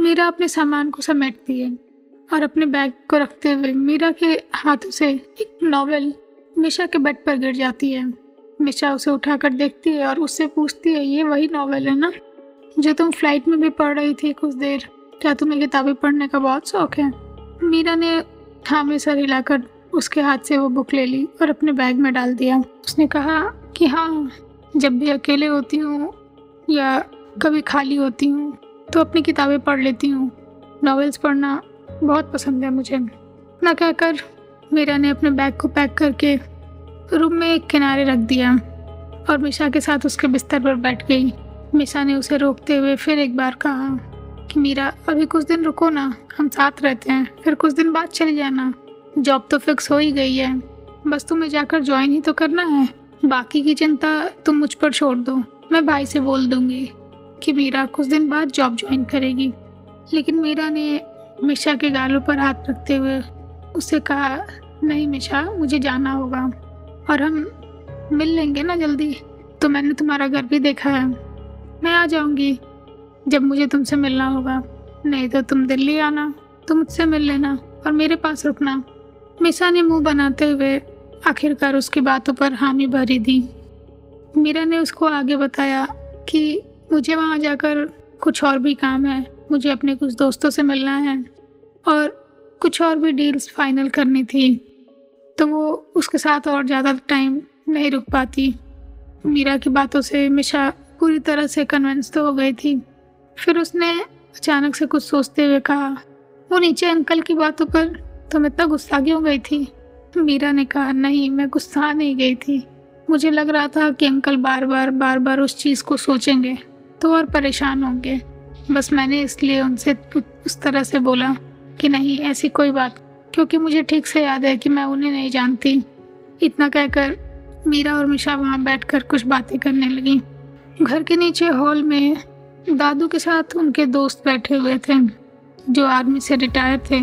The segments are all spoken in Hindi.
मीरा अपने सामान को समेटती है और अपने बैग को रखते हुए मीरा के हाथों से एक नॉवेल मिशा के बेड पर गिर जाती है। मिशा उसे उठाकर देखती है और उससे पूछती है, ये वही नॉवेल है ना जो तुम फ़्लाइट में भी पढ़ रही थी कुछ देर? क्या तुम्हें किताबें पढ़ने का बहुत शौक है? मीरा ने हाँ सर हिलाकर उसके हाथ से वो बुक ले ली और अपने बैग में डाल दिया। उसने कहा कि हाँ जब भी अकेले होती हूँ या कभी खाली होती हूँ तो अपनी किताबें पढ़ लेती हूँ। नॉवेल्स पढ़ना बहुत पसंद है मुझे। ना कहकर मीरा ने अपने बैग को पैक करके रूम में एक किनारे रख दिया और मिशा के साथ उसके बिस्तर पर बैठ गई। मिशा ने उसे रोकते हुए फिर एक बार कहा कि, मीरा, अभी कुछ दिन रुको ना, हम साथ रहते हैं। फिर कुछ दिन बाद चले जाना। जॉब तो फिक्स हो ही गई है। बस तुम्हें जाकर ज्वाइन ही तो करना है। बाकी की चिंता तुम मुझ पर छोड़ दो। मैं भाई से बोल दूँगी। कि मीरा कुछ दिन बाद जॉब ज्वाइन करेगी। लेकिन मीरा ने मिशा के गालों पर हाथ रखते हुए उससे कहा, नहीं मिशा, मुझे जाना होगा और हम मिल लेंगे ना जल्दी। तो मैंने तुम्हारा घर भी देखा है। मैं आ जाऊँगी जब मुझे तुमसे मिलना होगा। नहीं तो तुम दिल्ली आना तो मुझसे मिल लेना और मेरे पास रुकना। मिशा ने मुँह बनाते हुए आखिरकार उसकी बातों पर हामी भरी दी। मीरा ने उसको आगे बताया कि मुझे वहाँ जाकर कुछ और भी काम है। मुझे अपने कुछ दोस्तों से मिलना है। और कुछ और भी डील्स फाइनल करनी थी। तो वो उसके साथ और ज़्यादा टाइम नहीं रुक पाती। मीरा की बातों से मिशा पूरी तरह से कन्विंस तो हो गई थी। फिर उसने अचानक से कुछ सोचते हुए कहा, वो नीचे अंकल की बातों पर तुम इतना गुस्सा क्यों गई थी? मीरा ने कहा, नहीं, मैं गुस्सा नहीं गई थी। मुझे लग रहा था कि अंकल बार बार बार बार उस चीज़ को सोचेंगे। तो और परेशान होंगे। बस मैंने इसलिए उनसे उस तरह से बोला कि नहीं, ऐसी कोई बात, क्योंकि मुझे ठीक से याद है कि मैं उन्हें नहीं जानती। इतना कहकर मीरा और मिशा वहाँ बैठकर कुछ बातें करने लगी। घर के नीचे हॉल में दादू के साथ उनके दोस्त बैठे हुए थे, जो आर्मी से रिटायर थे।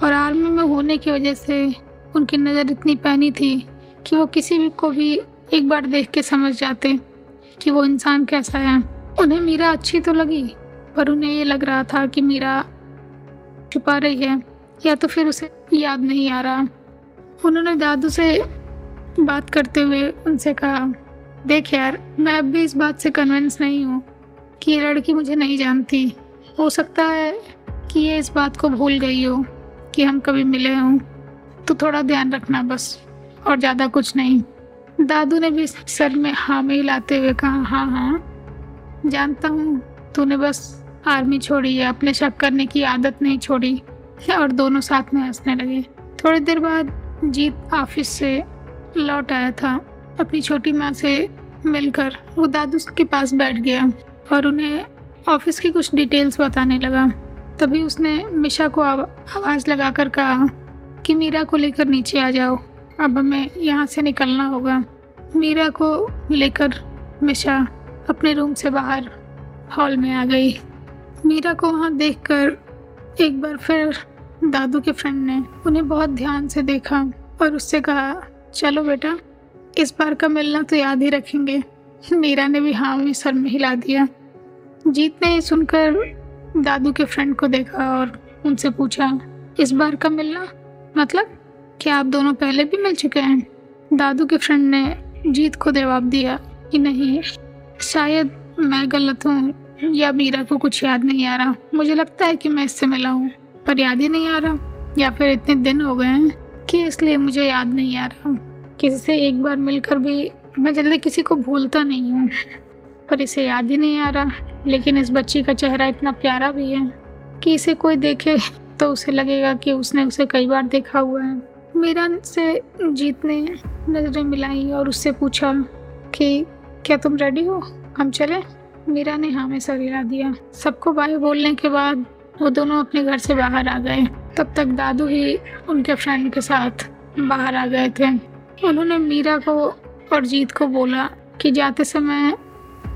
और आर्मी में होने की वजह से उनकी नज़र इतनी पैनी थी कि वो किसी भी को भी एक बार देख के समझ जाते कि वो इंसान कैसा है। उन्हें मीरा अच्छी तो लगी, पर उन्हें ये लग रहा था कि मीरा छुपा रही है, या तो फिर उसे याद नहीं आ रहा। उन्होंने दादू से बात करते हुए उनसे कहा, देख यार, मैं अब भी इस बात से कन्विंस नहीं हूँ कि ये लड़की मुझे नहीं जानती। हो सकता है कि ये इस बात को भूल गई हो कि हम कभी मिले हों। तो थोड़ा ध्यान रखना बस, और ज़्यादा कुछ नहीं। दादू ने भी सर में हाँ में हिलाते हुए कहा हाँ हाँ जानता हूँ। तूने बस आर्मी छोड़ी है अपने शक करने की आदत नहीं छोड़ी। और दोनों साथ में हंसने लगे। थोड़ी देर बाद जीत ऑफ़िस से लौट आया था। अपनी छोटी माँ से मिलकर वो दादू के पास बैठ गया और उन्हें ऑफ़िस की कुछ डिटेल्स बताने लगा। तभी उसने मिशा को आवाज़ लगाकर कहा कि मीरा को लेकर नीचे आ जाओ। अब हमें यहाँ से निकलना होगा। मीरा को लेकर मिशा अपने रूम से बाहर हॉल में आ गई। मीरा को वहाँ देखकर एक बार फिर दादू के फ्रेंड ने उन्हें बहुत ध्यान से देखा और उससे कहा, चलो बेटा, इस बार का मिलना तो याद ही रखेंगे। मीरा ने भी हाँ में सर में हिला दिया। जीत ने सुनकर दादू के फ्रेंड को देखा और उनसे पूछा, इस बार का मिलना? मतलब क्या आप दोनों पहले भी मिल चुके हैं? दादू के फ्रेंड ने जीत को जवाब दिया कि नहीं शायद मैं गलत हूँ या मीरा को कुछ याद नहीं आ रहा। मुझे लगता है कि मैं इससे मिला हूँ, पर याद ही नहीं आ रहा। या फिर इतने दिन हो गए हैं कि इसलिए मुझे याद नहीं आ रहा। किसी से एक बार मिलकर भी मैं जल्दी किसी को भूलता नहीं हूँ, पर इसे याद ही नहीं आ रहा। लेकिन इस बच्ची का चेहरा इतना प्यारा भी है कि इसे कोई देखे तो उसे लगेगा कि उसने उसे कई बार देखा हुआ है। मीरा से जीत ने नज़रें मिलाई और उससे पूछा कि क्या तुम रेडी हो? हम चले। मीरा ने हाँ में सर हिला दिया। सबको बाय बोलने के बाद वो दोनों अपने घर से बाहर आ गए। तब तक दादू ही उनके फ्रेंड के साथ बाहर आ गए थे। उन्होंने मीरा को और जीत को बोला कि जाते समय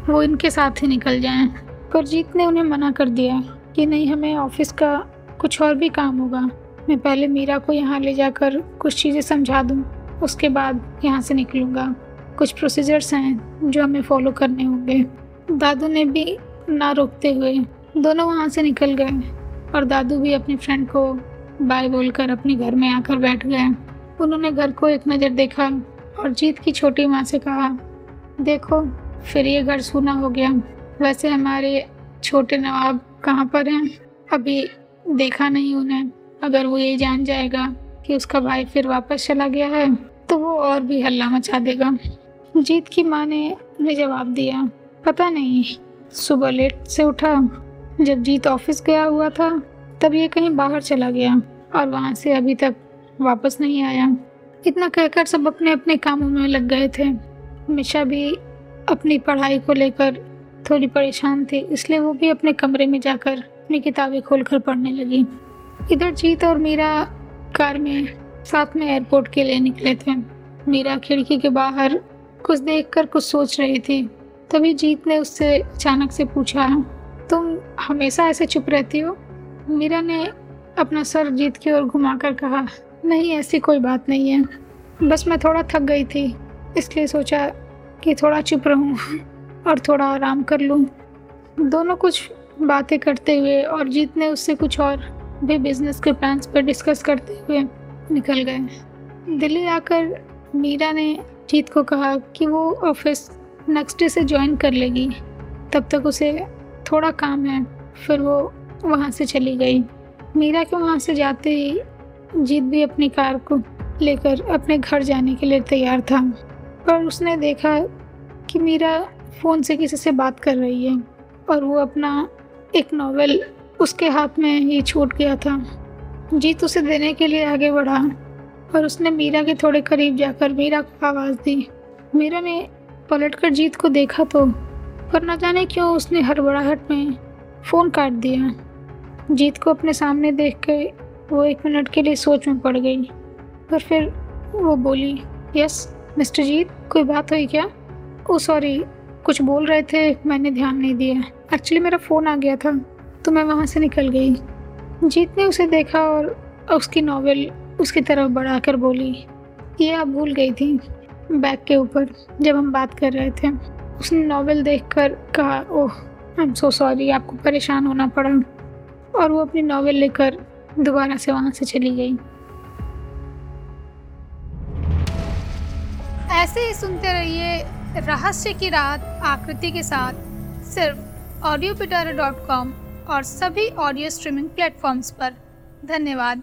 वो इनके साथ ही निकल जाएँ। पर जीत ने उन्हें मना कर दिया कि नहीं, हमें ऑफ़िस का कुछ और भी काम होगा। मैं पहले मीरा को यहाँ ले जाकर कुछ चीज़ें समझा दूँ, उसके बाद यहाँ से निकलूँगा। कुछ प्रोसीजर्स हैं जो हमें फॉलो करने होंगे। दादू ने भी ना रोकते हुए दोनों वहाँ से निकल गए और दादू भी अपनी फ्रेंड को बाय बोलकर अपने घर में आकर बैठ गए। उन्होंने घर को एक नज़र देखा और जीत की छोटी माँ से कहा, देखो, फिर ये घर सूना हो गया। वैसे हमारे छोटे नवाब कहाँ पर हैं? अभी देखा नहीं उन्हें। अगर वो ये जान जाएगा कि उसका भाई फिर वापस चला गया है तो वो और भी हल्ला मचा देगा। जीत की माँ ने उन्हें जवाब दिया। पता नहीं, सुबह लेट से उठा। जब जीत ऑफ़िस गया हुआ था, तब ये कहीं बाहर चला गया और वहाँ से अभी तक वापस नहीं आया। इतना कहकर सब अपने अपने कामों में लग गए थे। मिशा भी अपनी पढ़ाई को लेकर थोड़ी परेशान थी, इसलिए वो भी अपने कमरे में जाकर अपनी किताबें खोलकर पढ़ने लगी। इधर जीत और मीरा कार में साथ में एयरपोर्ट के लिए निकले थे। मीरा खिड़की के बाहर कुछ देखकर कुछ सोच रही थी। तभी जीत ने उससे अचानक से पूछा, तुम हमेशा ऐसे चुप रहती हो? मीरा ने अपना सर जीत की ओर घुमाकर कहा, नहीं, ऐसी कोई बात नहीं है। बस मैं थोड़ा थक गई थी, इसलिए सोचा कि थोड़ा चुप रहूँ और थोड़ा आराम कर लूँ। दोनों कुछ बातें करते हुए और जीत ने उससे कुछ और भी बिज़नेस के प्लान्स पर डिस्कस करते हुए निकल गए। दिल्ली आकर मीरा ने जीत को कहा कि वो ऑफ़िस नेक्स्ट डे से ज्वाइन कर लेगी। तब तक उसे थोड़ा काम है, फिर वो वहाँ से चली गई। मीरा के वहाँ से जाते ही जीत भी अपनी कार को लेकर अपने घर जाने के लिए तैयार था। पर उसने देखा कि मीरा फ़ोन से किसी से बात कर रही है और वो अपना एक नावल उसके हाथ में ही छूट गया था। जीत उसे देने के लिए आगे बढ़ा। और उसने मीरा के थोड़े करीब जाकर मीरा को आवाज़ दी। मीरा ने पलट कर जीत को देखा तो पर न जाने क्यों उसने हड़बड़ाहट में फ़ोन काट दिया। जीत को अपने सामने देख के वो एक मिनट के लिए सोच में पड़ गई, पर फिर वो बोली, यस, मिस्टर जीत, कोई बात हुई क्या? ओ, सॉरी, कुछ बोल रहे थे, मैंने ध्यान नहीं दिया। एक्चुअली मेरा फ़ोन आ गया था तो मैं वहाँ से निकल गई। जीत ने उसे देखा और उसकी नॉवेल उसकी तरफ़ बढ़ाकर बोली, ये आप भूल गई थी। बैग के ऊपर जब हम बात कर रहे थे, उसने नॉवेल देखकर कहा, ओह आई एम सो सॉरी आपको परेशान होना पड़ा। और वो अपनी नॉवेल लेकर दोबारा से वहाँ से चली गई। ऐसे ही सुनते रहिए रहस्य की रात आकृति के साथ सिर्फ़ ऑडियो पिटारा डॉट कॉम और सभी ऑडियो स्ट्रीमिंग प्लेटफॉर्म्स पर। धन्यवाद।